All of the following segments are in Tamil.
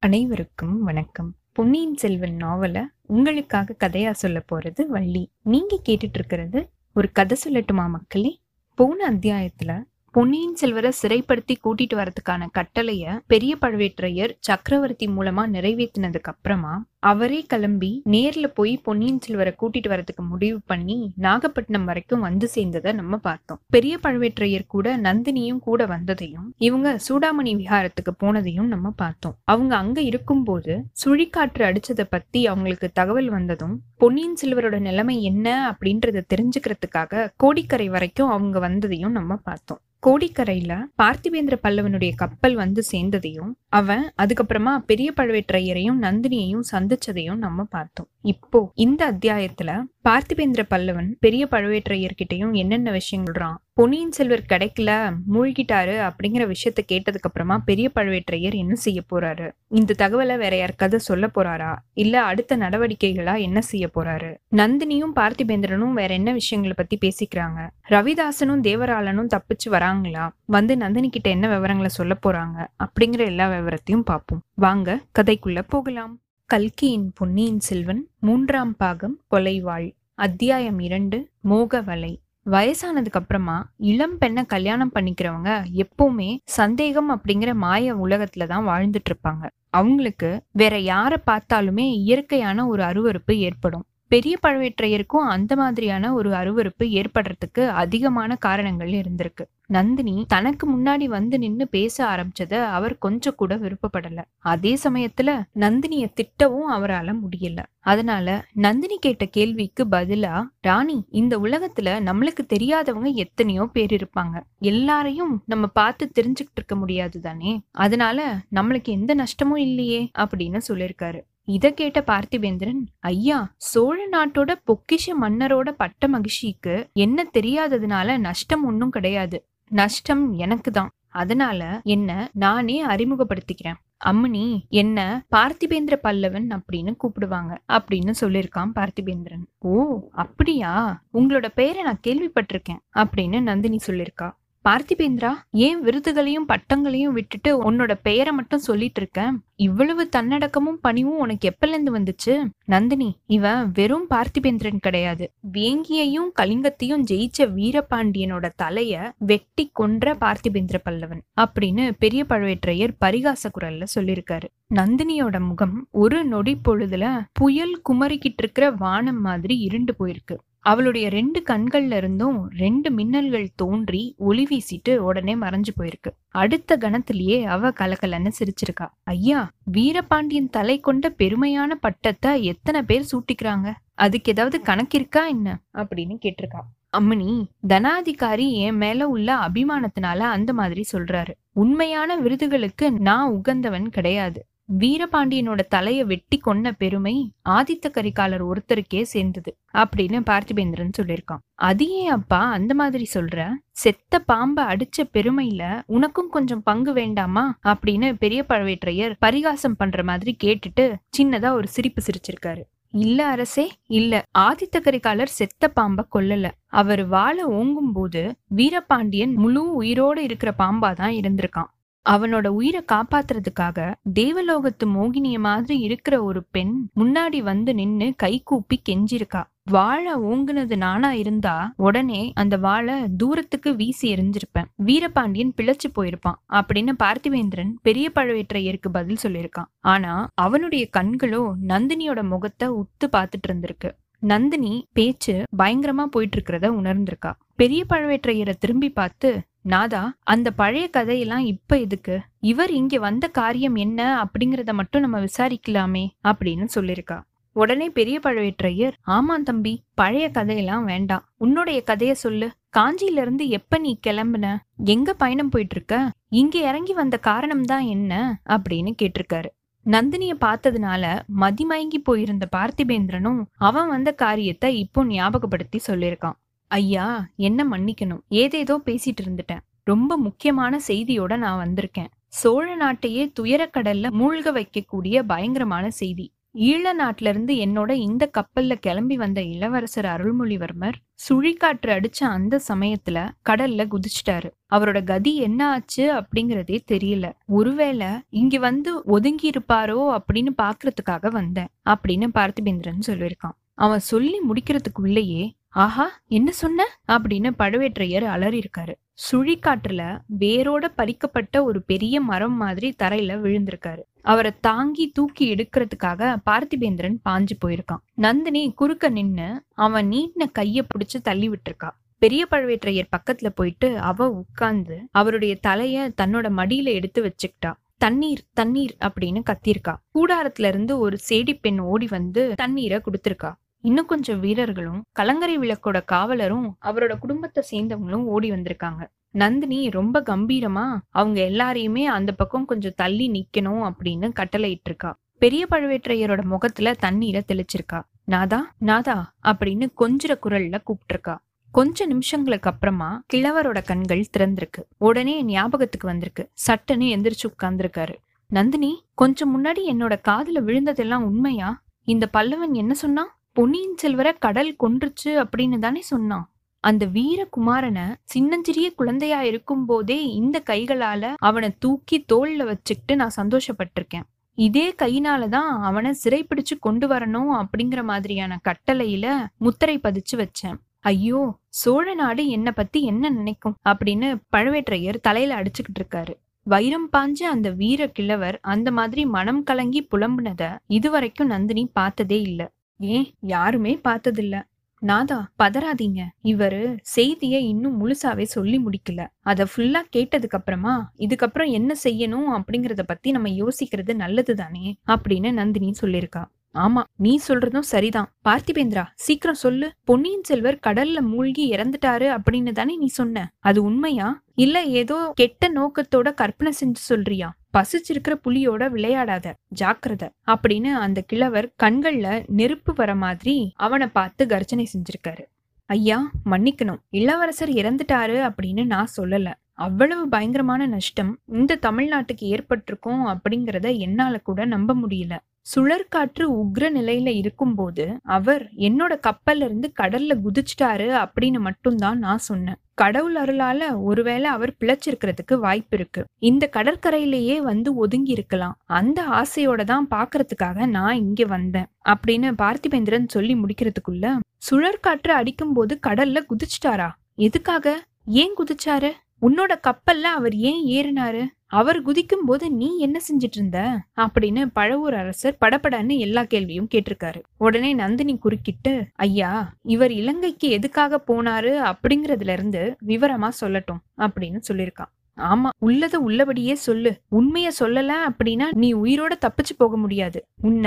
அனைவருக்கும் வணக்கம். பொன்னியின் செல்வன் நாவல உங்களுக்காக கதையா சொல்ல போறது வள்ளி. நீங்க கேட்டுட்டு இருக்கிறது ஒரு கதை சொல்லட்டுமா மக்களே? போன அத்தியாயத்துல பொன்னியின் செல்வரை சிறைப்படுத்தி கூட்டிட்டு வரதுக்கான கட்டளைய பெரிய பழுவேற்றையர் சக்கரவர்த்தி மூலமா நிறைவேற்றினதுக்கு அப்புறமா அவரே கிளம்பி நேர்ல போய் பொன்னியின் செல்வரை கூட்டிட்டு வரதுக்கு முடிவு பண்ணி நாகப்பட்டினம் வரைக்கும் வந்து சேர்ந்ததை நம்ம பார்த்தோம். பெரிய பழுவேற்றையர் கூட நந்தினியும் கூட வந்ததையும் இவங்க சூடாமணி விஹாரத்துக்கு போனதையும் நம்ம பார்த்தோம். அவங்க அங்க இருக்கும்போது சுழிக்காற்று அடிச்சதை பத்தி அவங்களுக்கு தகவல் வந்ததும் பொன்னியின் செல்வரோட நிலைமை என்ன அப்படின்றத தெரிஞ்சுக்கிறதுக்காக கோடிக்கரை வரைக்கும் அவங்க வந்ததையும் நம்ம பார்த்தோம். கோடிக்கரையில பார்த்திபேந்திர பல்லவனுடைய கப்பல் வந்து சேர்ந்ததையும் அவன் அதுக்கப்புறமா பெரிய பழுவேற்றையரையும் நந்தினியையும் சந்திச்சதையும் நம்ம பார்த்தோம். இப்போ இந்த அத்தியாயத்துல பார்த்திபேந்திர பல்லவன் பெரிய பழுவேற்றையர்கிட்டையும் என்னென்ன விஷயங்கள்றான்? சொல்றான் பொன்னியின் செல்வர் கிடைக்கல மூழ்கிட்டாரு அப்படிங்கிற விஷயத்த கேட்டதுக்கு அப்புறமா பெரிய பழுவேற்றையர் என்ன செய்ய போறாரு? இந்த தகவலை வேற யாருக்காவது சொல்ல போறாரா? இல்ல அடுத்த நடவடிக்கைகளா என்ன செய்ய போறாரு? நந்தினியும் பார்த்திபேந்திரனும் வேற என்ன விஷயங்களை பத்தி பேசிக்கிறாங்க? ரவிதாசனும் தேவராளனும் தப்பிச்சு வராங்களா? வந்து நந்தினி கிட்ட என்ன விவரங்களை சொல்ல போறாங்க? அப்படிங்கிற எல்லா விவரத்தையும் பார்ப்போம். வாங்க கதைக்குள்ள போகலாம். கல்கியின் பொன்னியின் செல்வன் மூன்றாம் பாகம் கொலைவாள். அத்தியாயம் இரண்டு மோகவலை. வயசானதுக்கு அப்புறமா இளம் பெண்ணை கல்யாணம் பண்ணிக்கிறவங்க எப்பவுமே சந்தேகம் அப்படிங்கிற மாய உலகத்துல தான் வாழ்ந்துட்டு இருப்பாங்க. அவங்களுக்கு வேற யாரை பார்த்தாலுமே இயற்கையான ஒரு அருவருப்பு ஏற்படும். பெரிய பழுவேற்றையருக்கும் அந்த மாதிரியான ஒரு அருவருப்பு ஏற்படுறதுக்கு அதிகமான காரணங்கள் இருந்திருக்கு. நந்தினி தனக்கு முன்னாடி வந்து நின்னு பேச ஆரம்பிச்சத அவர் கொஞ்சம் கூட விருப்பப்படல. அதே சமயத்துல நந்தினிய திட்டவும் அவரால முடியல. அதனால நந்தினி கேட்ட கேள்விக்கு பதிலா ராணி இந்த உலகத்துல நம்மளுக்கு தெரியாதவங்க எத்தனையோ பேர் இருப்பாங்க. எல்லாரையும் நம்ம பார்த்து தெரிஞ்சுக்கிட்டு இருக்க முடியாது தானே? அதனால நம்மளுக்கு எந்த நஷ்டமும் இல்லையே அப்படின்னு சொல்லியிருக்காரு. இதை கேட்ட பார்த்திபேந்திரன் ஐயா சோழ நாட்டோட பொக்கிஷ மன்னரோட பட்ட மகிழ்ச்சிக்கு என்ன தெரியாததுனால நஷ்டம் ஒன்றும் கிடையாது. நஷ்டம் எனக்கு தான். அதனால என்ன நானே அறிமுகப்படுத்திக்கிறேன். அம்மனி என்ன பார்த்திபேந்திர பல்லவன் அப்படின்னு கூப்பிடுவாங்க அப்படின்னு சொல்லியிருக்கான் பார்த்திபேந்திரன். ஓ அப்படியா? உங்களோட பெயரை நான் கேள்விப்பட்டிருக்கேன் அப்படின்னு நந்தினி சொல்லியிருக்கா. பார்த்திபேந்திரா ஏன் விருதுகளையும் பட்டங்களையும் விட்டுட்டு உன்னோட பெயரை மட்டும் சொல்லிட்டு இருக்க? இவ்வளவு தன்னடக்கமும் பணிவும் உனக்கு எப்பலேருந்து வந்துச்சு? நந்தினி இவன் வெறும் பார்த்திபேந்திரன் கிடையாது. வேங்கியையும் கலிங்கத்தையும் ஜெயிச்ச வீரபாண்டியனோட தலைய வெட்டி கொன்ற பார்த்திபேந்திர பல்லவன் அப்படின்னு பெரிய பழுவேற்றையர் பரிகாச குரல்ல சொல்லியிருக்காரு நந்தினியோட முகம் ஒரு நொடி பொழுதுல புயல் குமரிக்கிட்டு இருக்கிற வானம் மாதிரி இருண்டு போயிருக்கு. அவளுடைய ரெண்டு கண்கள்ல இருந்தும் ரெண்டு மின்னல்கள் தோன்றி ஒளி வீசிட்டு உடனே மறைஞ்சு போயிருக்கு. அடுத்த கணத்திலேயே அவ கலக்கலன்னு சிரிச்சிருக்கா. ஐயா வீரபாண்டியன் தலை கொண்ட பெருமையான பட்டத்தை எத்தனை பேர் சூட்டிக்கிறாங்க? அதுக்கு ஏதாவது கணக்கிருக்கா என்ன? அப்படின்னு கேட்டிருக்கா. அம்மனி தனாதிகாரி என் மேல உள்ள அபிமானத்தினால அந்த மாதிரி சொல்றாரு. உண்மையான விருதுகளுக்கு நான் உகந்தவன் கிடையாது. வீரபாண்டியனோட தலைய வெட்டி கொன்ன பெருமை ஆதித்த கரிகாலர் ஒருத்தருக்கே சேர்ந்தது அப்படின்னு பார்த்திபேந்திரன் சொல்லியிருக்கான். அது ஏன் அப்பா? அந்த மாதிரி சொல்ற? செத்த பாம்ப அடிச்ச பெருமையில உனக்கும் கொஞ்சம் பங்கு வேண்டாமா? அப்படின்னு பெரிய பழவேற்றையர் பரிகாசம் பண்ற மாதிரி கேட்டுட்டு சின்னதா ஒரு சிரிப்பு சிரிச்சிருக்காரு. இல்ல அரசே இல்ல. ஆதித்த கரிகாலர் செத்த பாம்ப கொல்லல. அவர் வாழ ஓங்கும் போது வீரபாண்டியன் முழு உயிரோட இருக்கிற பாம்பா தான் இருந்திருக்கான். அவனோட உயிரை காப்பாத்துறதுக்காக தேவலோகத்து மோகினிய மாதிரி இருக்கிற ஒரு பெண் முன்னாடி வந்து நின்னு கை கூப்பி கெஞ்சிருக்கா. வாழை ஓங்குனது நானா இருந்தா உடனே அந்த வாழை தூரத்துக்கு வீசி எரிஞ்சிருப்பேன் வீரபாண்டியன் பிழைச்சு போயிருப்பான் அப்படின்னு பார்த்திவேந்திரன் பெரிய பழுவேற்றையருக்கு பதில் சொல்லியிருக்கான். ஆனா அவனுடைய கண்களோ நந்தினியோட முகத்தை உத்து பார்த்துட்டு இருந்திருக்கு. நந்தினி பேச்சு பயங்கரமா போயிட்டு இருக்கிறத உணர்ந்திருக்கா. பெரிய பழுவேற்றையரை திரும்பி பார்த்து நாதா அந்த பழைய கதையெல்லாம் இப்ப எதுக்கு? இவர் இங்க வந்த காரியம் என்ன அப்படிங்கறத மட்டும் நம்ம விசாரிக்கலாமே அப்படின்னு சொல்லிருக்கா. உடனே பெரிய பழுவேற்றையர் ஆமாம் தம்பி பழைய கதையெல்லாம் வேண்டாம். உன்னுடைய கதைய சொல்லு. காஞ்சியில இருந்து எப்ப நீ கிளம்புன? எங்க பயணம் போயிட்டு இருக்க இங்க இறங்கி வந்த காரணம் தான் என்ன? அப்படின்னு கேட்டிருக்காரு. நந்தினிய பார்த்ததுனால மதிமயங்கி போயிருந்த பார்த்திபேந்திரனும் அவன் வந்த காரியத்தை இப்போ ஞாபகப்படுத்தி சொல்லியிருக்கான். ஐயா என்ன மன்னிக்கணும். ஏதேதோ பேசிட்டு இருந்துட்டேன். ரொம்ப முக்கியமான செய்தியோட நான் வந்திருக்கேன். சோழ நாட்டையே துயரக்கடல்ல மூழ்க வைக்கக்கூடிய பயங்கரமான செய்தி. ஈழ நாட்டுல இருந்து என்னோட இந்த கப்பல்ல கிளம்பி வந்த இளவரசர் அருள்மொழிவர்மர் சுழிக்காற்று அடிச்ச அந்த சமயத்துல கடல்ல குதிச்சிட்டாரு. அவரோட கதி என்ன ஆச்சு அப்படிங்கறதே தெரியல. ஒருவேளை இங்க வந்து ஒதுங்கி இருப்பாரோ அப்படின்னு பாக்குறதுக்காக வந்தேன் அப்படின்னு பார்த்திபேந்திரன் சொல்லியிருக்கான். அவன் சொல்லி முடிக்கிறதுக்குள்ளேயே ஆஹா என்ன சொன்ன? அப்படின்னு பழுவேற்றையர் அலறியிருக்காரு. சுழிக்காற்றுல வேரோட பறிக்கப்பட்ட ஒரு பெரிய மரம் மாதிரி தரையில விழுந்திருக்காரு. அவரை தாங்கி தூக்கி எடுக்கிறதுக்காக பார்த்திபேந்திரன் பாஞ்சு போயிருக்கான். நந்தினி குறுக்க நின்னு அவன் நீட்டின கைய புடிச்சு தள்ளி விட்டுருக்கா. பெரிய பழுவேற்றையர் பக்கத்துல போயிட்டு அவ உட்கார்ந்து அவருடைய தலைய தன்னோட மடியில எடுத்து வச்சுக்கிட்டா. தண்ணீர் தண்ணீர் அப்படின்னு கத்திருக்கா கூடாரத்துல இருந்து ஒரு சேடி பெண் ஓடி வந்து தண்ணீரை கொடுத்திருக்கா. இன்னும் கொஞ்சம் வீரர்களும் கலங்கரை விளக்கோட காவலரும் அவரோட குடும்பத்தை சேர்ந்தவங்களும் ஓடி வந்திருக்காங்க. நந்தினி ரொம்ப கம்பீரமா அவங்க எல்லாரையுமே அந்த பக்கம் கொஞ்சம் தள்ளி நிக்கணும் அப்படின்னு கட்டளை இருக்கா பெரிய பழுவேற்றையரோட முகத்துல தண்ணீரை தெளிச்சிருக்கா. நாதா நாதா அப்படின்னு கொஞ்சிற குரல்ல கூப்பிட்டிருக்கா. கொஞ்ச நிமிஷங்களுக்கு அப்புறமா கிழவரோட கண்கள் திறந்திருக்கு. உடனே ஞாபகத்துக்கு வந்திருக்கு. சட்டுன்னு எந்திரிச்சு உட்கார்ந்துருக்காரு. நந்தினி கொஞ்சம் முன்னாடி என்னோட காதுல விழுந்ததெல்லாம் உண்மையா? இந்த பல்லவன் என்ன சொன்னா பொன்னியின் செல்வரை கடல் கொன்றுச்சு அப்படின்னு தானே சொன்னான். அந்த வீரகுமாரனை சின்னஞ்சிறிய குழந்தையா இருக்கும் போதே இந்த கைகளால அவனை தூக்கி தோல்ல வச்சுக்கிட்டு நான் சந்தோஷப்பட்டிருக்கேன். இதே கையினால தான் அவனை சிறைப்பிடிச்சு கொண்டு வரணும் அப்படிங்கிற மாதிரியான கட்டளையில முத்திரை பதிச்சு வச்சேன். ஐயோ சோழ நாடு என்னை பத்தி என்ன நினைக்கும் அப்படின்னு பழுவேற்றையர் தலையில அடிச்சுக்கிட்டு இருக்காரு. வைரம் பாஞ்ச அந்த வீர கிழவர் அந்த மாதிரி மனம் கலங்கி புலம்புனத இதுவரைக்கும் நந்தினி பார்த்ததே இல்லை. ஏன் யாருமே பார்த்ததில்ல. நாதா பதறாதீங்க. இவரு செய்திய இன்னும் முழுசாவே சொல்லி முடிக்கல. அத ஃபுல்லா கேட்டதுக்கு அப்புறமா இதுக்கப்புறம் என்ன செய்யணும் அப்படிங்கறத பத்தி நம்ம யோசிக்கிறது நல்லது தானே அப்படின்னு நந்தினி சொல்லியிருக்கா. ஆமா நீ சொல்றதும் சரிதான். பார்த்திபேந்திரா சீக்கிரம் சொல்லு. பொன்னியின் செல்வர் கடல்ல மூழ்கி இறந்துட்டாரு அப்படின்னு தானே நீ சொன்ன? அது உண்மையா? இல்ல ஏதோ கெட்ட நோக்கத்தோட கற்பனை செஞ்சு சொல்றியா? பசிச்சிருக்கிற புலியோட விளையாடாத ஜாக்கிரத அப்படின்னு அந்த கிழவர் கண்கள்ல நெருப்பு வர மாதிரி அவனை பார்த்து கர்ஜனை செஞ்சிருக்காரு. ஐயா மன்னிக்கணும். இளவரசர் இறந்துட்டாரு அப்படின்னு நான் சொல்லல. அவ்வளவு பயங்கரமான நஷ்டம் இந்த தமிழ்நாட்டுக்கு ஏற்பட்டிருக்கும் அப்படிங்கிறத என்னால கூட நம்ப முடியல. சுழற்காற்று உக்ர நிலையில இருக்கும்போது அவர் என்னோட கப்பல்ல இருந்து கடல்ல குதிச்சிட்டாரு அப்படின்னு மட்டும்தான் நான் சொன்னேன். கடவுள் அருளால ஒருவேளை அவர் பிழைச்சிருக்கிறதுக்கு வாய்ப்பு இருக்கு. இந்த கடற்கரையிலேயே வந்து ஒதுங்கி இருக்கலாம். அந்த ஆசையோட தான் பாக்குறதுக்காக நான் இங்க வந்தேன் அப்படின்னு பார்த்திபேந்திரன் சொல்லி முடிக்கிறதுக்குள்ள சுழற்காற்று அடிக்கும் போது கடல்ல குதிச்சிட்டாரா? எதுக்காக? ஏன் குதிச்சாரு? உன்னோட கப்பல்ல அவர் ஏன் ஏறினாரு? அவர் குதிக்கும் போது நீ என்ன செஞ்சிட்டு இருந்த அப்படின்னு பழவூர் அரசர் படபடன்னு எல்லா கேள்வியும் கேட்டிருக்காரு. உடனே நந்தினி குறுக்கிட்டு ஐயா இவர் இலங்கைக்கு எதுக்காக போனாரு? அப்படிங்கறதுல இருந்து விவரமா சொல்லட்டும் அப்படின்னு சொல்லியிருக்கான் ஆமா உள்ளத உள்ளபடியே சொல்லு. உண்மைய சொல்லல அப்படின்னா நீ உயிரோட தப்பிச்சு போக முடியாது. உன்ன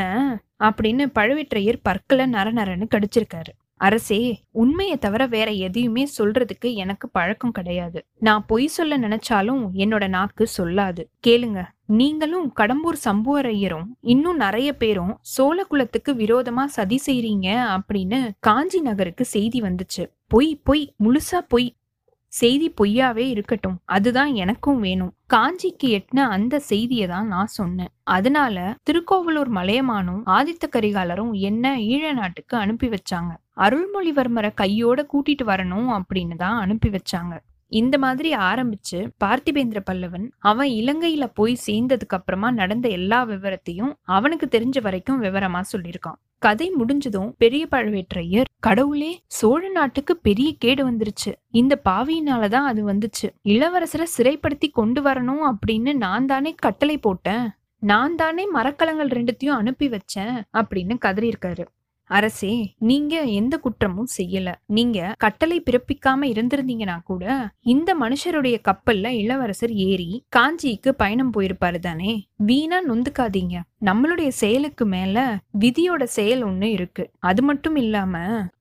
அப்படின்னு பழுவேற்றையர் பற்களை நர நரன்னு கடிச்சிருக்காரு. அரசே உண்மையை தவிர வேற எதையுமே சொல்றதுக்கு எனக்கு பழக்கம் கிடையாது. நான் பொய் சொல்ல நினைச்சாலும் என்னோட நாக்கு சொல்லாது. கேளுங்க நீங்களும் கடம்பூர் சம்புவரையரும் இன்னும் நிறைய பேரும் சோழ குலத்துக்கு விரோதமா சதி செய்றீங்க அப்படின்னு காஞ்சி நகருக்கு செய்தி வந்துச்சு. பொய் பொய் முழுசா பொய். செய்தி பொய்யாவே இருக்கட்டும். அதுதான் எனக்கும் வேணும். காஞ்சிக்கு எட்டின அந்த செய்தியை தான் நான் சொன்னேன். அதனால திருக்கோவலூர் மலையமானும் ஆதித்த கரிகாலரும் என்ன ஈழ நாட்டுக்கு அனுப்பி வச்சாங்க. அருள்மொழிவர்மரை கையோட கூட்டிட்டு வரணும் அப்படின்னு தான் அனுப்பி வச்சாங்க. இந்த மாதிரி ஆரம்பிச்சு பார்த்திபேந்திர பல்லவன் அவன் இலங்கையில போய் சேர்ந்ததுக்கு அப்புறமா நடந்த எல்லா விவரத்தையும் அவனுக்கு தெரிஞ்ச வரைக்கும் விவரமா சொல்லியிருக்கான். கதை முடிஞ்சதும் பெரிய பழுவேற்றையர் கடவுளே சோழ நாட்டுக்கு பெரிய கேடு வந்துருச்சு. இந்த பாவியினாலதான் அது வந்துச்சு. இளவரசரை சிறைப்படுத்தி கொண்டு வரணும் அப்படின்னு நான் தானே கட்டளை போட்டேன். நான் தானே மரக்கலங்கள் ரெண்டுத்தையும் அனுப்பி வச்சேன் அப்படின்னு கதறியிருக்காரு. அரசே நீங்க எந்த குற்றமும் செய்யல. நீங்க கட்டளை பிறப்பிக்காம இருந்திருந்தீங்கன்னா கூட இந்த மனுஷருடைய கப்பல்ல இளவரசர் ஏறி காஞ்சிக்கு பயணம் போயிருப்பாரு தானே? வீணா நொந்துக்காதீங்க. நம்மளுடைய செயலுக்கு மேல விதியோட செயல் ஒண்ணு இருக்கு. அது மட்டும் இல்லாம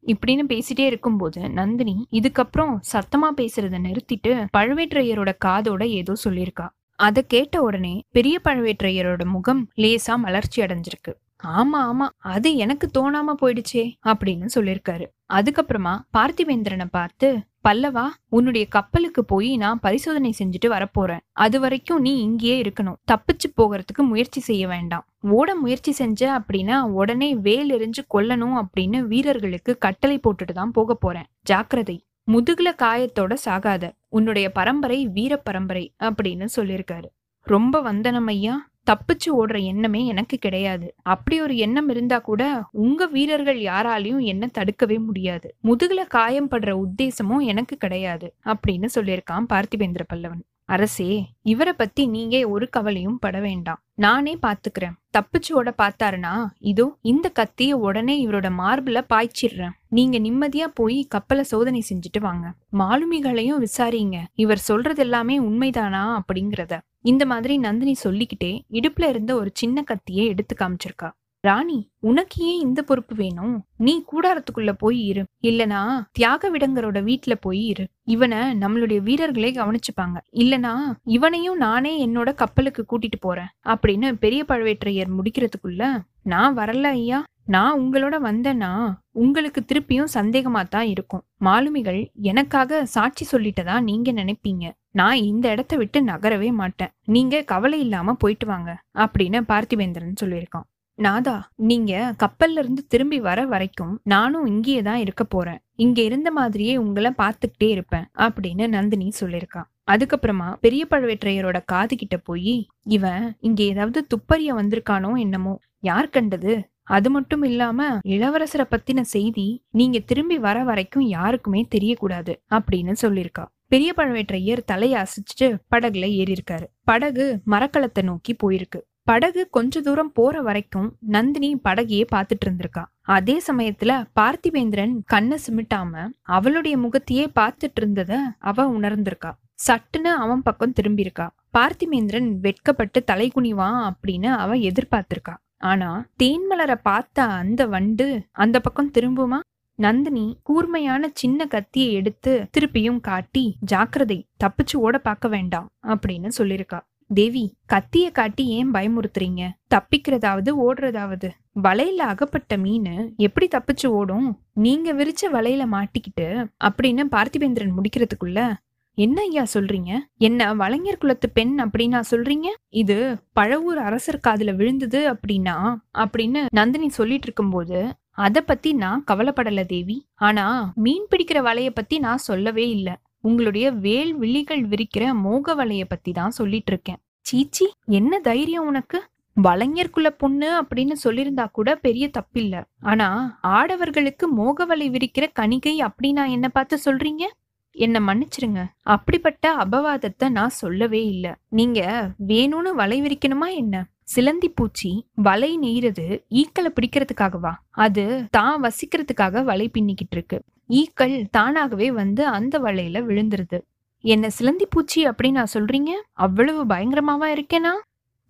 இப்படின்னு பேசிட்டே இருக்கும்போது நந்தினி இதுக்கப்புறம் சத்தமா பேசுறத நிறுத்திட்டு பழுவேற்றையரோட காதோட ஏதோ சொல்லியிருக்கா. அதை கேட்ட உடனே பெரிய பழுவேற்றையரோட முகம் லேசா மலர்ச்சி அடைஞ்சிருக்கு. ஆமா ஆமா. அது எனக்கு தோணாம போயிடுச்சே அப்படின்னு சொல்லியிருக்காரு அதுக்கப்புறமா பார்த்திவேந்திரனை பார்த்து பல்லவா உன்னுடைய கப்பலுக்கு போய் நான் பரிசோதனை செஞ்சுட்டு வரப்போறேன். அது வரைக்கும் நீ இங்கேயே இருக்கணும். தப்பிச்சு போகிறதுக்கு முயற்சி செய்ய வேண்டாம். ஓட முயற்சி செஞ்ச அப்படின்னா உடனே வேல் எறிஞ்சு கொல்லணும் அப்படின்னு வீரர்களுக்கு கட்டளை போட்டுட்டு தான் போக போறேன். ஜாக்கிரதை. முதுகுல காயத்தோட சாகாத. உன்னுடைய பரம்பரை வீர பரம்பரை அப்படின்னு சொல்லியிருக்காரு ரொம்ப வந்தனம் ஐயா. தப்பிச்சு ஓடுற எண்ணமே எனக்கு கிடையாது. அப்படி ஒரு எண்ணம் இருந்தா கூட உங்க வீரர்கள் யாராலையும் என்ன தடுக்கவே முடியாது. முதுகுல காயம் படுற உத்தேசமும் எனக்கு கிடையாது அப்படின்னு சொல்லியிருக்கான் பார்த்திபேந்திர பல்லவன். அரசே இவரை பத்தி நீங்க ஒரு கவலையும் பட வேண்டாம். நானே பாத்துக்கிறேன். தப்பிச்சு ஓட பார்த்தாருனா இதோ இந்த கத்திய உடனே இவரோட மார்பிள பாய்ச்சிடுறேன். நீங்க நிம்மதியா போய் கப்பலை சோதனை செஞ்சுட்டு வாங்க. மாலுமிகளையும் விசாரிங்க. இவர் சொல்றது எல்லாமே உண்மைதானா அப்படிங்கிறத. இந்த மாதிரி நந்தினி சொல்லிக்கிட்டே இடுப்புல இருந்த ஒரு சின்ன கத்தியை எடுத்து காமிச்சிருக்கா. ராணி உனக்கு ஏன் இந்த பொறுப்பு வேணும்? நீ கூடாரத்துக்குள்ள போய் இரு. இல்லனா தியாக விடங்கரோட வீட்டுல போய் இரு. இவனை நம்மளுடைய வீரர்களே கவனிச்சுப்பாங்க. இல்லனா இவனையும் நானே என்னோட கப்பலுக்கு கூட்டிட்டு போறேன். அப்படின்னு பெரிய பழுவேற்றையர் முடிக்கிறதுக்குள்ள நான் வரல ஐயா. நான் உங்களோட வந்தேன்னா உங்களுக்கு திருப்பியும் சந்தேகமா தான் இருக்கும். மாலுமிகள் எனக்காக சாட்சி சொல்லிட்டதா நீங்க நினைப்பீங்க. நான் இந்த இடத்த விட்டு நகரவே மாட்டேன். நீங்க கவலை இல்லாம போயிட்டு வாங்க. அப்படின்னு பார்த்திவேந்திரன் சொல்லியிருக்கான். நாதா நீங்க கப்பல்ல இருந்து திரும்பி வர வரைக்கும் நானும் இங்கேயே தான் இருக்க போறேன். இங்க இருந்த மாதிரியே உங்களை பார்த்துக்கிட்டே இருப்பேன் அப்படின்னு நந்தினி சொல்லியிருக்கான் அதுக்கப்புறமா பெரிய பழுவேற்றையரோட காது கிட்ட போய் இவன் இங்க ஏதாவது துப்பறிய வந்திருக்கானோ என்னமோ? யார் கண்டது? அது மட்டும் இல்லாம இளவரசரை பத்தின செய்தி நீங்க திரும்பி வர வரைக்கும் யாருக்குமே தெரியக்கூடாது அப்படின்னு சொல்லியிருக்கா. பெரிய பழுவேற்றையர் தலையை அசைச்சிட்டு படகுல ஏறி இருக்காரு படகு மரக்கலத்தை நோக்கி போயிருக்கு. படகு கொஞ்ச தூரம் போற வரைக்கும் நந்தினி படகையே பார்த்துட்டு இருந்திருக்கா. அதே சமயத்துல பார்த்திவேந்திரன் கண்ணை சிமிட்டாம அவளுடைய முகத்தையே பார்த்துட்டு இருந்தத அவ உணர்ந்திருக்கா. சட்டுன்னு அவன் பக்கம் திரும்பியிருக்கா. பார்த்திவேந்திரன் வெட்கப்பட்டு தலை குனிவான் அப்படின்னு அவ எதிர்பார்த்திருக்கா. ஆனா தேன்மலரை பார்த்த அந்த வண்டு அந்த பக்கம் திரும்புமா? நந்தினி கூர்மையான சின்ன கத்தியை எடுத்து திருப்பியும் காட்டி ஜாக்கிரதை தப்பிச்சு ஓட பார்க்க வேண்டாம் அப்படின்னு சொல்லியிருக்கா. தேவி கத்திய காட்டி ஏன் பயமுறுத்துறீங்க? தப்பிக்கிறதாவது ஓடுறதாவது. வலையில அகப்பட்ட மீன் எப்படி தப்பிச்சு ஓடும்? நீங்க விரிச்ச வலையில மாட்டிக்கிட்டு அப்படின்னு பார்த்திபேந்திரன் முடிக்கிறதுக்குள்ள என்ன ஐயா சொல்றீங்க? என்ன வலைஞர் குலத்து பெண் அப்படின்னா சொல்றீங்க? இது பழவூர் அரசர் காதுல விழுந்தது அப்படின்னா அப்படின்னு நந்தினி சொல்லிட்டு இருக்கும்போது அத பத்தி நான் கவலைப்படல தேவி. ஆனா மீன் பிடிக்கிற வலைய பத்தி நான் சொல்லவே இல்லை. உங்களுடைய வேல் விழிகள் விரிக்கிற மோக வலைய பத்தி தான் சொல்லிட்டு இருக்கேன் சீச்சி என்ன தைரியம் உனக்கு? வலைஞர்குல பொண்ணு அப்படின்னு சொல்லியிருந்தா கூட பெரிய தப்பில்ல. ஆனா ஆடவர்களுக்கு மோகவலை விரிக்கிற கணிகை அப்படின்னா என்ன பார்த்து சொல்றீங்க? என்ன மன்னிச்சிருங்க. அப்படிப்பட்ட அபவாதத்தை நான் சொல்லவே இல்லை. நீங்க வேணும்னு வலை விரிக்கணுமா என்ன? சிலந்தி பூச்சி வலை நெய்யறது ஈக்களை பிடிக்கிறதுக்காகவா அது தான் வசிக்கிறதுக்காக வலை பின்னிக்கிட்டு இருக்கு. ஈக்கள் தானாகவே வந்து அந்த வலையில விழுந்துருது. என்ன சிலந்தி பூச்சி அப்படின்னு நான் சொல்றீங்க? அவ்வளவு பயங்கரமாவா இருக்கேனா?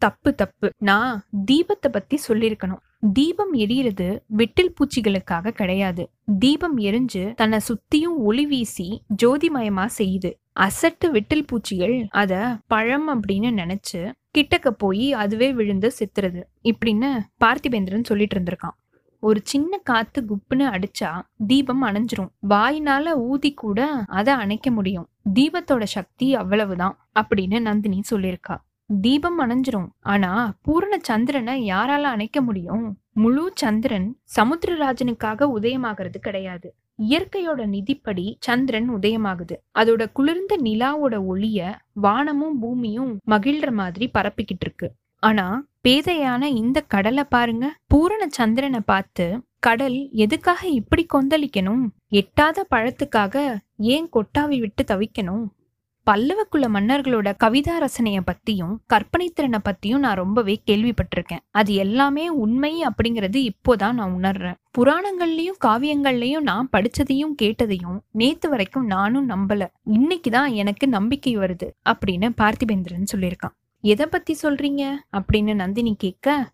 தப்பு தப்பு. நான் தீபத்தை பத்தி சொல்லியிருக்கணும். தீபம் எரியறது விட்டில் பூச்சிகளுக்காக கிடையாது. தீபம் எரிஞ்சு தன்னை சுத்தியும் ஒளி வீசி ஜோதிமயமா செய்யுது. அசட்டு விட்டில் பூச்சிகள் அத பழம் அப்படின்னு நினைச்சு கிட்டக்க போய் அதுவே விழுந்து செத்துறது இப்படின்னு பார்த்திபேந்திரன் சொல்லிட்டு இருந்திருக்கான். ஒரு சின்ன காத்து குப்புன்னு அடிச்சா தீபம் அணைஞ்சிரும். வாயினால ஊதி கூட அதை அணைக்க முடியும். தீபத்தோட சக்தி அவ்வளவுதான் அப்படின்னு நந்தினி சொல்லியிருக்கா. தீபம் அணைஞ்சிரும். ஆனா பூரண சந்திரனை யாரால அணைக்க முடியும்? முழு சந்திரன் சமுத்திரராஜனுக்காக உதயமாகிறது கிடையாது. இயற்கையோட நிதிப்படி சந்திரன் உதயமாகுது. அதோட குளிர்ந்த நிலாவோட ஒளிய வானமும் பூமியும் மகிழ்ற மாதிரி பரப்பிக்கிட்டு இருக்கு. ஆனா பேதையான இந்த கடலை பாருங்க. பூரண சந்திரனை பார்த்து கடல் எதுக்காக இப்படி கொந்தளிக்கணும்? எட்டாத பழத்துக்காக ஏன் கொட்டாவி விட்டு தவிக்கணும்? பல்லவக்குள்ள மன்னர்களோட கவிதா ரசனைய பத்தியும் கற்பனை திறனை பத்தியும் நான் ரொம்பவே கேள்விப்பட்டிருக்கேன். அது எல்லாமே உண்மை அப்படிங்கறது இப்போதான் நான் உணர்றேன். புராணங்கள்லயும் காவியங்கள்லயும் நான் படிச்சதையும் கேட்டதையும் நேத்து வரைக்கும் நானும் நம்பல. இன்னைக்குதான் எனக்கு நம்பிக்கை வருது அப்படின்னு பார்த்திபேந்திரன் சொல்லியிருக்கான். எதை பத்தி சொல்றீங்க? அப்படின்னு நந்தினி கேட்க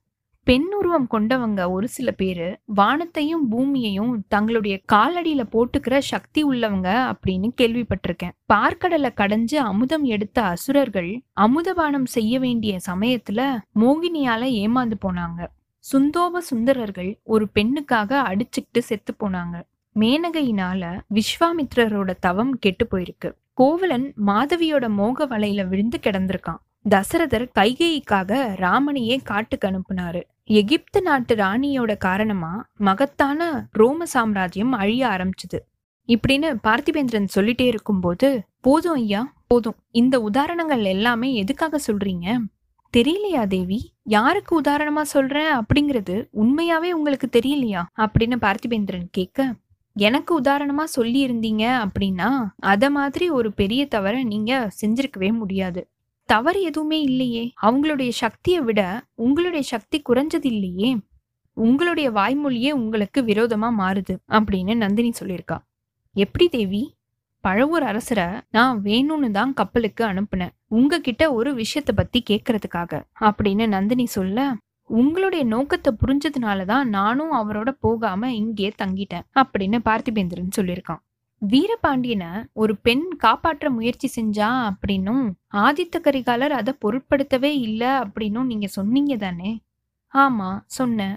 பெண் உருவம் கொண்டவங்க ஒரு சில பேர் வானத்தையும் பூமியையும் தங்களுடைய காலடியில போட்டுக்கிற சக்தி உள்ளவங்க அப்படின்னு கேள்விப்பட்டிருக்கேன். பார்க்கடலை கடைஞ்சு அமுதம் எடுத்த அசுரர்கள் அமுதபானம் செய்ய வேண்டிய சமயத்துல மோகினியால ஏமாந்து போனாங்க. சுந்தோப சுந்தரர்கள் ஒரு பெண்ணுக்காக அடிச்சுக்கிட்டு செத்து போனாங்க. மேனகையினால விஸ்வாமித்ரரோட தவம் கெட்டு போயிருக்கு. கோவலன் மாதவியோட மோக வலையில விழுந்து கிடந்திருக்கான். தசரதர் கைகேயிக்காக ராமனையே காட்டுக்கு அனுப்புனாரு. எகிப்து நாட்டு ராணியோட காரணமா மகத்தான ரோம சாம்ராஜ்யம் அழிய ஆரம்பிச்சுது. இப்படின்னு பார்த்திபேந்திரன் சொல்லிட்டே இருக்கும்போது போதும் ஐயா போதும். இந்த உதாரணங்கள் எல்லாமே எதுக்காக சொல்றீங்க? தெரியலையா தேவி? யாருக்கு உதாரணமா சொல்றேன்? அப்படிங்கிறது உண்மையாவே உங்களுக்கு தெரியலையா? அப்படின்னு பார்த்திபேந்திரன் கேட்க எனக்கு உதாரணமா சொல்லி இருந்தீங்க அப்படின்னா அத மாதிரி ஒரு பெரிய தவற நீங்க செஞ்சிருக்கவே முடியாது. தவறு எதுவுமே இல்லையே. அவங்களுடைய சக்தியை விட உங்களுடைய சக்தி குறைஞ்சது இல்லையே. உங்களுடைய வாய்மொழியே உங்களுக்கு விரோதமா மாறுது அப்படின்னு நந்தினி சொல்லியிருக்கா. எப்படி தேவி? பழவூர் அரசரை நான் வேணும்னு தான் கப்பலுக்கு அனுப்புனேன். உங்ககிட்ட ஒரு விஷயத்த பத்தி கேட்கறதுக்காக அப்படின்னு நந்தினி சொல்ல உங்களுடைய நோக்கத்தை புரிஞ்சதுனால தான் நானும் அவரோட போகாம இங்கே தங்கிட்டேன் அப்படின்னு பார்த்திபேந்திரன் சொல்லியிருக்கான். வீரபாண்டியனை ஒரு பெண் காப்பாற்ற முயற்சி செஞ்சா அப்படின்னும் ஆதித்த கரிகாலர் அதை பொருட்படுத்தவே இல்லை அப்படின்னும் நீங்க சொன்னீங்க தானே? ஆமா சொன்னேன்.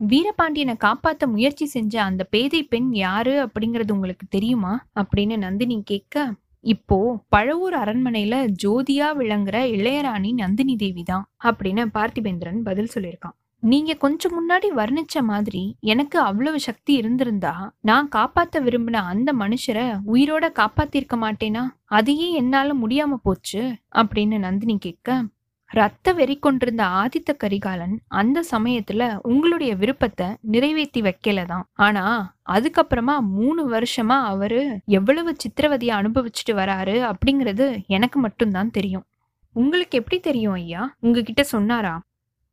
வீரபாண்டியனை காப்பாத்த முயற்சி செஞ்ச அந்த பேதை பெண் யாரு அப்படிங்கறது உங்களுக்கு தெரியுமா? அப்படின்னு நந்தினி கேட்க இப்போ பழவூர் அரண்மனையில ஜோதியா விளங்குற இளையராணி நந்தினி தேவி தான் அப்படின்னு பார்த்திபேந்திரன் பதில் சொல்லியிருக்கான். நீங்க கொஞ்சம் முன்னாடி வர்ணிச்ச மாதிரி எனக்கு அவ்வளவு சக்தி இருந்திருந்தா நான் காப்பாத்த விரும்பின அந்த மனுஷரை உயிரோட காப்பாத்திருக்க மாட்டேனா? அதையே என்னால முடியாம போச்சு அப்படின்னு நந்தினி கேட்க ரத்த வெறி கொண்டிருந்த ஆதித்த கரிகாலன் அந்த சமயத்துல உங்களுடைய விருப்பத்தை நிறைவேற்றி வைக்கல தான். ஆனா அதுக்கப்புறமா மூணு வருஷமா அவரு எவ்வளவு சித்திரவதையை அனுபவிச்சுட்டு வராரு அப்படிங்கிறது எனக்கு மட்டும்தான் தெரியும். உங்களுக்கு எப்படி தெரியும் ஐயா? உங்ககிட்ட சொன்னாரா?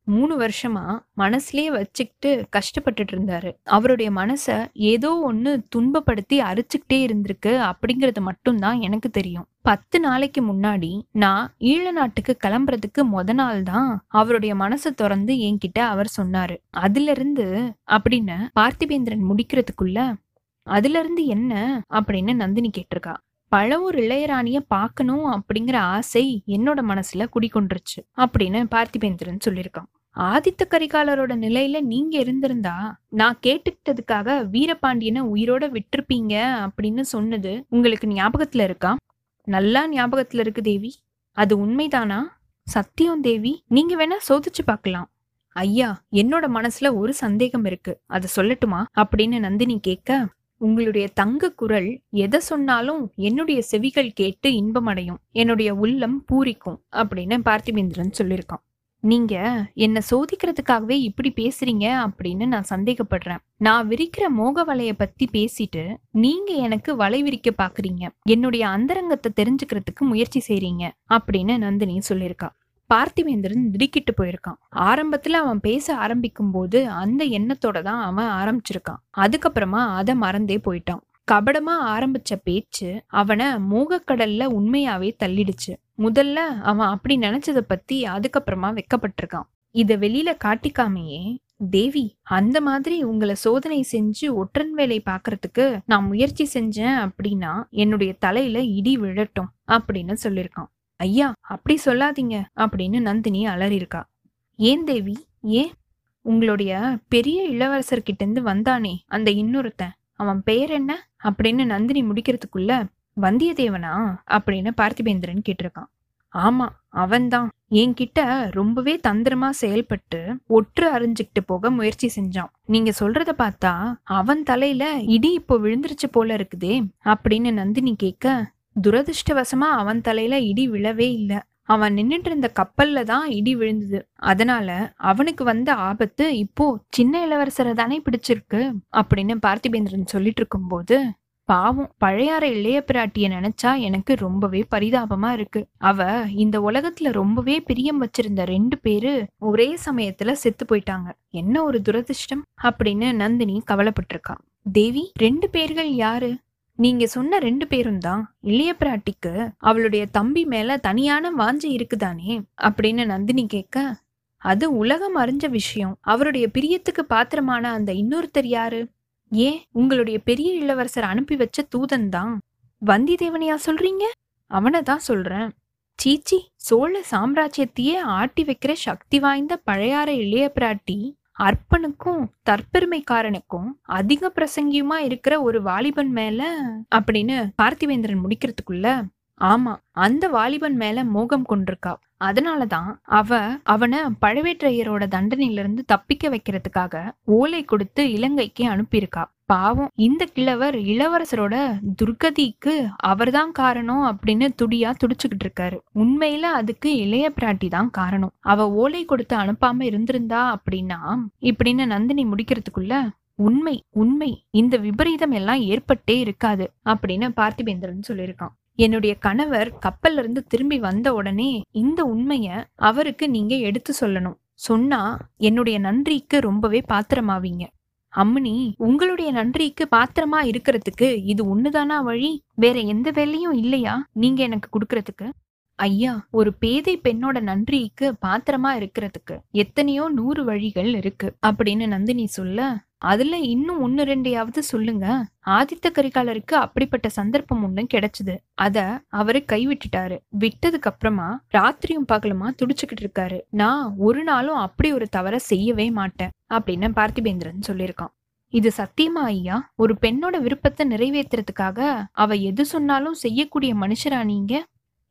மூணு வருஷமா மனசுலயே வச்சுக்கிட்டு கஷ்டப்பட்டுட்டு இருந்தாரு. அவருடைய மனச ஏதோ ஒண்ணு துன்பப்படுத்தி அரிச்சுக்கிட்டே இருந்திருக்கு அப்படிங்கறது மட்டும்தான் எனக்கு தெரியும். பத்து நாளைக்கு முன்னாடி நான் ஈழ நாட்டுக்கு கிளம்புறதுக்கு முத நாள் தான் அவருடைய மனசை திறந்து என்கிட்ட அவர் சொன்னாரு. அதுல இருந்து அப்படின்னு பார்த்திபேந்திரன் முடிக்கிறதுக்குள்ள அதுல இருந்து என்ன அப்படின்னு நந்தினி கேட்டிருக்கா. பழவூர் இளையராணிய பார்க்கணும் அப்படிங்கிற ஆசை என்னோட மனசுல குடிக்கொண்டுருச்சு அப்படின்னு பார்த்திபேந்திரன் சொல்லியிருக்கான். ஆதித்த கரிகாலரோட நிலையில நீங்க இருந்திருந்தா நான் கேட்டுக்கிட்டதுக்காக வீரபாண்டியனை உயிரோட விட்டிருப்பீங்க அப்படின்னு சொன்னது உங்களுக்கு ஞாபகத்துல இருக்கா? நல்லா ஞாபகத்துல இருக்கு தேவி. அது உண்மைதானா? சத்தியம் தேவி. நீங்க வேணா சோதிச்சு பார்க்கலாம். ஐயா என்னோட மனசுல ஒரு சந்தேகம் இருக்கு. அதை சொல்லட்டுமா? அப்படின்னு நந்தினி கேட்க உங்களுடைய தங்க குரல் எதை சொன்னாலும் என்னுடைய செவிகள் கேட்டு இன்பமடையும். என்னுடைய உள்ளம் பூரிக்கும் அப்படின்னு பார்த்திபேந்திரன் சொல்லியிருக்கான். நீங்க என்ன சோதிக்கிறதுக்காகவே இப்படி பேசுறீங்க அப்படின்னு நான் சந்தேகப்படுறேன். நான் விரிக்கிற மோக வலைய பத்தி பேசிட்டு நீங்க எனக்கு வலை விரிக்க பாக்குறீங்க. என்னுடைய அந்தரங்கத்தை தெரிஞ்சுக்கிறதுக்கு முயற்சி செய்றீங்க அப்படின்னு நந்தினி சொல்லியிருக்கா. பார்த்திவேந்திரன் திடுக்கிட்டு போயிருக்கான். ஆரம்பத்துல அவன் பேச ஆரம்பிக்கும் போது அந்த எண்ணத்தோட தான் அவன் ஆரம்பிச்சிருக்கான். அதுக்கப்புறமா அதை மறந்தே போயிட்டான். கபடமா ஆரம்பிச்ச பேச்சு அவனை மோகக்கடல்ல உண்மையாவே தள்ளிடுச்சு. முதல்ல அவன் அப்படி நினைச்சதை பத்தி அதுக்கப்புறமா வெக்கப்பட்டிருக்கான். இத வெளியில காட்டிக்காமையே தேவி அந்த மாதிரி உங்களை சோதனை செஞ்சு ஒற்றன் வேலை பாக்குறதுக்கு நான் முயற்சி செஞ்சேன் அப்படின்னா என்னுடைய தலையில இடி விழட்டும் அப்படின்னு சொல்லியிருக்கான். ஐயா அப்படி சொல்லாதீங்க அப்படின்னு நந்தினி அலறியிருக்கா. ஏன் தேவி? ஏன்? உங்களுடைய பெரிய இளவரசர்கிட்டேருந்து வந்தானே அந்த இன்னொருத்தன். அவன் பெயர் என்ன? அப்படின்னு நந்தினி முடிக்கிறதுக்குள்ள வந்தியத்தேவனா? அப்படின்னு பார்த்திபேந்திரன் கேட்டிருக்கான். ஆமா அவன்தான். என்கிட்ட ரொம்பவே தந்திரமா செயல்பட்டு ஒற்று அறிஞ்சுக்கிட்டு போக முயற்சி செஞ்சான். நீங்க சொல்றத பார்த்தா அவன் தலையில இடி இப்போ விழுந்துருச்சு போல இருக்குதே அப்படின்னு நந்தினி கேட்க துரதிருஷ்டவசமா அவன் தலையில இடி விழவே இல்ல. அவன் நின்னுட்டு இருந்த கப்பல்ல தான் இடி விழுந்தது. அதனால அவனுக்கு வந்த ஆபத்து இப்போ சின்ன இளவரசரை தானே பிடிச்சிருக்கு அப்படின்னு பார்த்திபேந்திரன் சொல்லிட்டு இருக்கும்போது பாவம் பழையாற இளைய பிராட்டிய நினைச்சா எனக்கு ரொம்பவே பரிதாபமா இருக்கு. அவ இந்த உலகத்துல ரொம்பவே பிரியம் வச்சிருந்த ரெண்டு பேரு ஒரே சமயத்துல செத்து போயிட்டாங்க. என்ன ஒரு துரதிருஷ்டம் அப்படின்னு நந்தினி கவலைப்பட்டிருக்கான் தேவி ரெண்டு பேர்கள் யாரு? நீங்க சொன்ன ரெண்டு பேரும் தான் இளைய பிராட்டிக்கு அவளுடைய தம்பி மேல தனியான வாஞ்சி இருக்குதானே? அப்படின்னு நந்தினி கேட்க அது உலகம் அறிஞ்ச விஷயம். அவருடைய பிரியத்துக்கு பாத்திரமான அந்த இன்னொருத்தர் யாரு? ஏன்? உங்களுடைய பெரிய இளவரசர் அனுப்பி வச்ச தூதன் தான். வந்திதேவனையா சொல்றீங்க? அவனை தான் சொல்றேன். சீச்சி சோழ சாம்ராஜ்யத்தையே ஆட்டி வைக்கிற சக்தி வாய்ந்த பழையாற இளைய பிராட்டி அர்ப்பனுக்கும் தற்பெருமைக்காரனுக்கும் அதிக பிரசங்கியுமா இருக்கிற ஒரு வாலிபன் மேல அப்படின்னு பார்த்திவேந்திரன் முடிக்கிறதுக்குள்ள ஆமா அந்த வாலிபன் மேல மோகம் கொண்டிருக்கா. அதனால தான் அவ அவனை பழவேற்றையரோட தண்டனையிலிருந்து தப்பிக்க வைக்கிறதுக்காக ஓலை கொடுத்து இலங்கைக்கு அனுப்பியிருக்கா. பாவம் இந்த கிழவர் இளவரசரோட துர்கதிக்கு அவர்தான் காரணம் அப்படின்னு துடியா துடிச்சுக்கிட்டு இருக்காரு. உண்மையில அதுக்கு இளைய பிராட்டி தான் காரணம். அவ ஓலை கொடுத்து அனுப்பாம இருந்திருந்தா அப்படின்னா இப்படின்னு நந்தினி முடிக்கிறதுக்குள்ள உண்மை உண்மை இந்த விபரீதம் எல்லாம் ஏற்பட்டே இருக்காது அப்படின்னு பார்த்திபேந்திரன் சொல்லியிருக்கான். என்னுடைய கணவர் கப்பல்ல இருந்து திரும்பி வந்த உடனே இந்த உண்மைய அவருக்கு நீங்க எடுத்து சொல்லணும். சொன்னா என்னுடைய நன்றிக்கு ரொம்பவே பாத்திரமாவீங்க. அம்மனி உங்களுடைய நன்றிக்கு பாத்திரமா இருக்கிறதுக்கு இது ஒண்ணுதானா வழி? வேற எந்த வேலையும் இல்லையா? நீங்க எனக்கு கொடுக்கறதுக்கு? ஐயா ஒரு பேதை பெண்ணோட நன்றிக்கு பாத்திரமா இருக்கிறதுக்கு எத்தனையோ நூறு வழிகள் இருக்கு அப்படின்னு நந்தினி சொல்ல அதுல இன்னும் ஒன்னு ரெண்டையாவது சொல்லுங்க. ஆதித்த கரிகாலருக்கு அப்படிப்பட்ட சந்தர்ப்பம் ஒண்ணு கிடைச்சது. அத அவரு கைவிட்டுட்டாரு. விட்டதுக்கு அப்புறமா ராத்திரியும் பகலுமா துடிச்சுக்கிட்டு இருக்காரு. நான் ஒரு நாளும் அப்படி ஒரு தவற செய்யவே மாட்டேன் அப்படின்னு பார்த்திபேந்திரன் சொல்லியிருக்கான். இது சத்தியமா ஐயா? ஒரு பெண்ணோட விருப்பத்தை நிறைவேற்றுறதுக்காக அவ எது சொன்னாலும் செய்யக்கூடிய மனுஷரா நீங்க?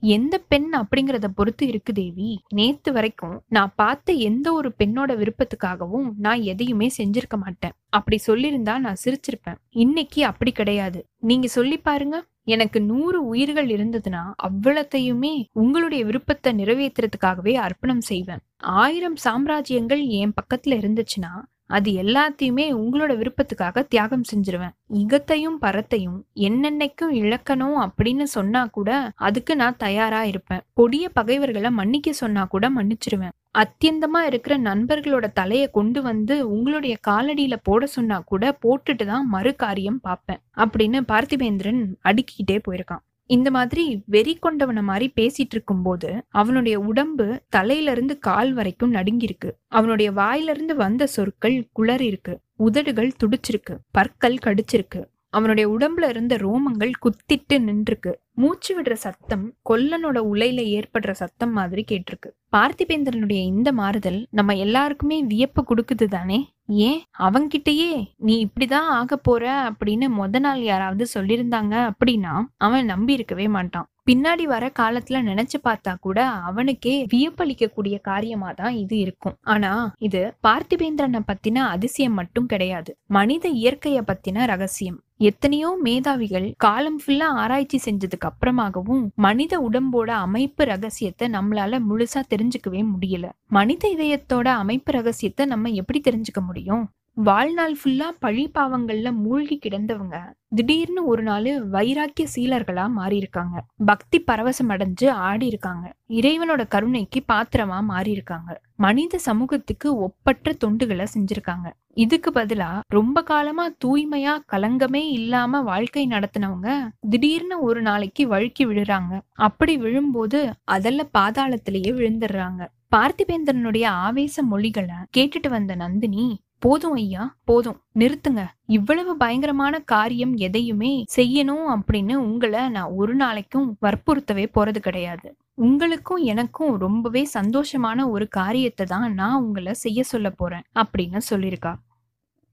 எந்த பெண் அப்படிங்கிறத பொறுத்து இருக்கு தேவி. நேத்து வரைக்கும் நான் பார்த்த எந்த ஒரு பெண்ணோட விருப்பத்துக்காகவும் நான் எதையுமே செஞ்சிருக்க மாட்டேன். அப்படி சொல்லியிருந்தா நான் சிரிச்சிருப்பேன். இன்னைக்கு அப்படி கிடையாது. நீங்க சொல்லி பாருங்க. எனக்கு நூறு உயிர்கள் இருந்ததுன்னா அவ்வளத்தையுமே உங்களுடைய விருப்பத்தை நிறைவேற்றுறதுக்காகவே அர்ப்பணம் செய்வேன். ஆயிரம் சாம்ராஜ்யங்கள் என் பக்கத்துல இருந்துச்சுன்னா அது எல்லாத்தையுமே உங்களோட விருப்பத்துக்காக தியாகம் செஞ்சிருவேன். இகத்தையும் பரத்தையும் என்னென்னைக்கும் இழக்கணும் அப்படின்னு சொன்னா கூட அதுக்கு நான் தயாரா இருப்பேன். கொடிய பகைவர்களை மன்னிக்க சொன்னா கூட மன்னிச்சிருவேன். அத்தியந்தமா இருக்கிற நண்பர்களோட தலைய கொண்டு வந்து உங்களுடைய காலடியில போட சொன்னா கூட போட்டுட்டு தான் மறு காரியம் பார்ப்பேன். அப்படின்னு பார்த்திபேந்திரன் அடுக்கிக்கிட்டே போயிருக்கான். இந்த மாதிரி வெறி கொண்டவன மாதிரி பேசிட்டு இருக்கும்போது அவனுடைய உடம்பு தலையில இருந்து கால் வரைக்கும் நடுங்கிருக்கு அவனுடைய வாயிலிருந்து வந்த சொற்கள் குளறி இருக்கு உதடுகள் துடிச்சிருக்கு. பற்கள் கடிச்சிருக்கு. அவனுடைய உடம்புல இருந்த ரோமங்கள் குத்திட்டு நின்றுருக்கு. மூச்சு விடுற சத்தம் கொல்லனோட உலையில ஏற்படுற சத்தம் மாதிரி கேட்டிருக்கு. பார்த்திபேந்திரனுடைய இந்த மாறுதல் நம்ம எல்லாருக்குமே வியப்பு கொடுக்குது தானே ஏன்? அவன்கிட்டயே நீ இப்படிதான் ஆக போற அப்படின்னு முத நாள் யாராவது சொல்லியிருந்தாங்க அப்படின்னா அவன் நம்பி இருக்கவே மாட்டான். பின்னாடி வர காலத்துல நினைச்சு பார்த்தா கூட அவனுக்கே வியப்பளிக்கக்கூடிய காரியமா தான் இது இருக்கும். ஆனா இது பார்த்திபேந்திரனை பத்தின அதிசயம் மட்டும் கிடையாது. மனித இயற்கைய பத்தின ரகசியம். எத்தனையோ மேதாவிகள் காலம் ஃபுல்லா ஆராய்ச்சி செஞ்சதுக்கு அப்புறமாகவும் மனித உடம்போட அமைப்பு ரகசியத்தை நம்மளால முழுசா தெரிஞ்சுக்கவே முடியல. மனித இதயத்தோட அமைப்பு ரகசியத்தை நம்ம எப்படி தெரிஞ்சுக்க முடியும்? வாழ்நாள் ஃபுல்லா பழி பாவங்கள்ல மூழ்கி கிடந்தவங்க திடீர்னு ஒரு நாள் வைராக்கிய சீலர்களா மாறி இருக்காங்க பக்தி பரவசம் அடைஞ்சு ஆடி இருக்காங்க இறைவனோட கருணைக்கு பாத்திரமா மாறி இருக்காங்க மனித சமூகத்துக்கு ஒப்பற்ற தொண்டுகளை செஞ்சிருக்காங்க. இதுக்கு பதிலா ரொம்ப காலமா தூய்மையா கலங்கமே இல்லாம வாழ்க்கை நடத்தினவங்க திடீர்னு ஒரு நாளைக்கு வழுக்கி விழுறாங்க. அப்படி விழும்போது அதல்ல பாதாளத்திலேயே விழுந்துடுறாங்க. பார்த்திபேந்திரனுடைய ஆவேச மொழிகளை கேட்டுட்டு வந்த நந்தினி போதும் ஐயா போதும். நிறுத்துங்க. இவ்வளவு பயங்கரமான காரியம் எதையுமே செய்யணும் அப்படின்னு உங்களை நான் ஒரு நாளைக்கும் வற்புறுத்தவே போறது கிடையாது. உங்களுக்கும் எனக்கும் ரொம்பவே சந்தோஷமான ஒரு காரியத்தை தான் நான் உங்களை செய்ய சொல்ல போறேன் அப்படின்னு சொல்லியிருக்கா.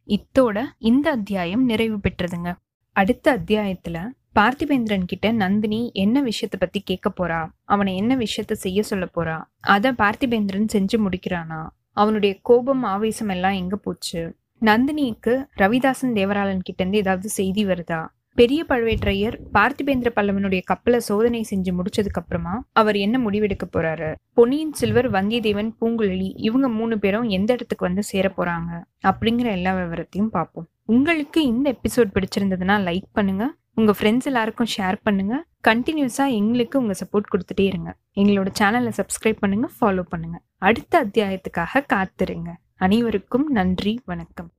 இத்தோட இந்த அத்தியாயம் நிறைவு பெற்றதுங்க. அடுத்த அத்தியாயத்துல பார்த்திபேந்திரன் கிட்ட நந்தினி என்ன விஷயத்த பத்தி கேட்க போறா? அவனை என்ன விஷயத்த செய்ய சொல்ல போறா? அத பார்த்திபேந்திரன் செஞ்சு முடிக்கிறானா? அவனுடைய கோபம் ஆவேசம் எல்லாம் எங்க போச்சு? நந்தினிக்கு ரவிதாசன் தேவராளன் கிட்ட இருந்து ஏதாவது செய்தி வருதா? பெரிய பழுவேற்றையர் பார்த்திபேந்திர பல்லவனுடைய கப்பலை சோதனை செஞ்சு முடிச்சதுக்கு அப்புறமா அவர் என்ன முடிவெடுக்க போறாரு? பொன்னியின் செல்வர் வந்தியத்தேவன் பூங்குழலி இவங்க மூணு பேரும் எந்த இடத்துக்கு வந்து சேர போறாங்க? அப்படிங்கிற எல்லா விவரத்தையும் பார்ப்போம். உங்களுக்கு இந்த எபிசோட் பிடிச்சிருந்ததுன்னா லைக் பண்ணுங்க. உங்கள் ஃப்ரெண்ட்ஸ் எல்லாருக்கும் ஷேர் பண்ணுங்கள் கண்டினியூஸாக எங்களுக்கு உங்கள் சப்போர்ட் கொடுத்துட்டே இருங்க. எங்களோட சேனலை சப்ஸ்கிரைப் பண்ணுங்கள் ஃபாலோ பண்ணுங்கள் அடுத்த அத்தியாயத்துக்காக காத்திருங்க. அனைவருக்கும் நன்றி வணக்கம்.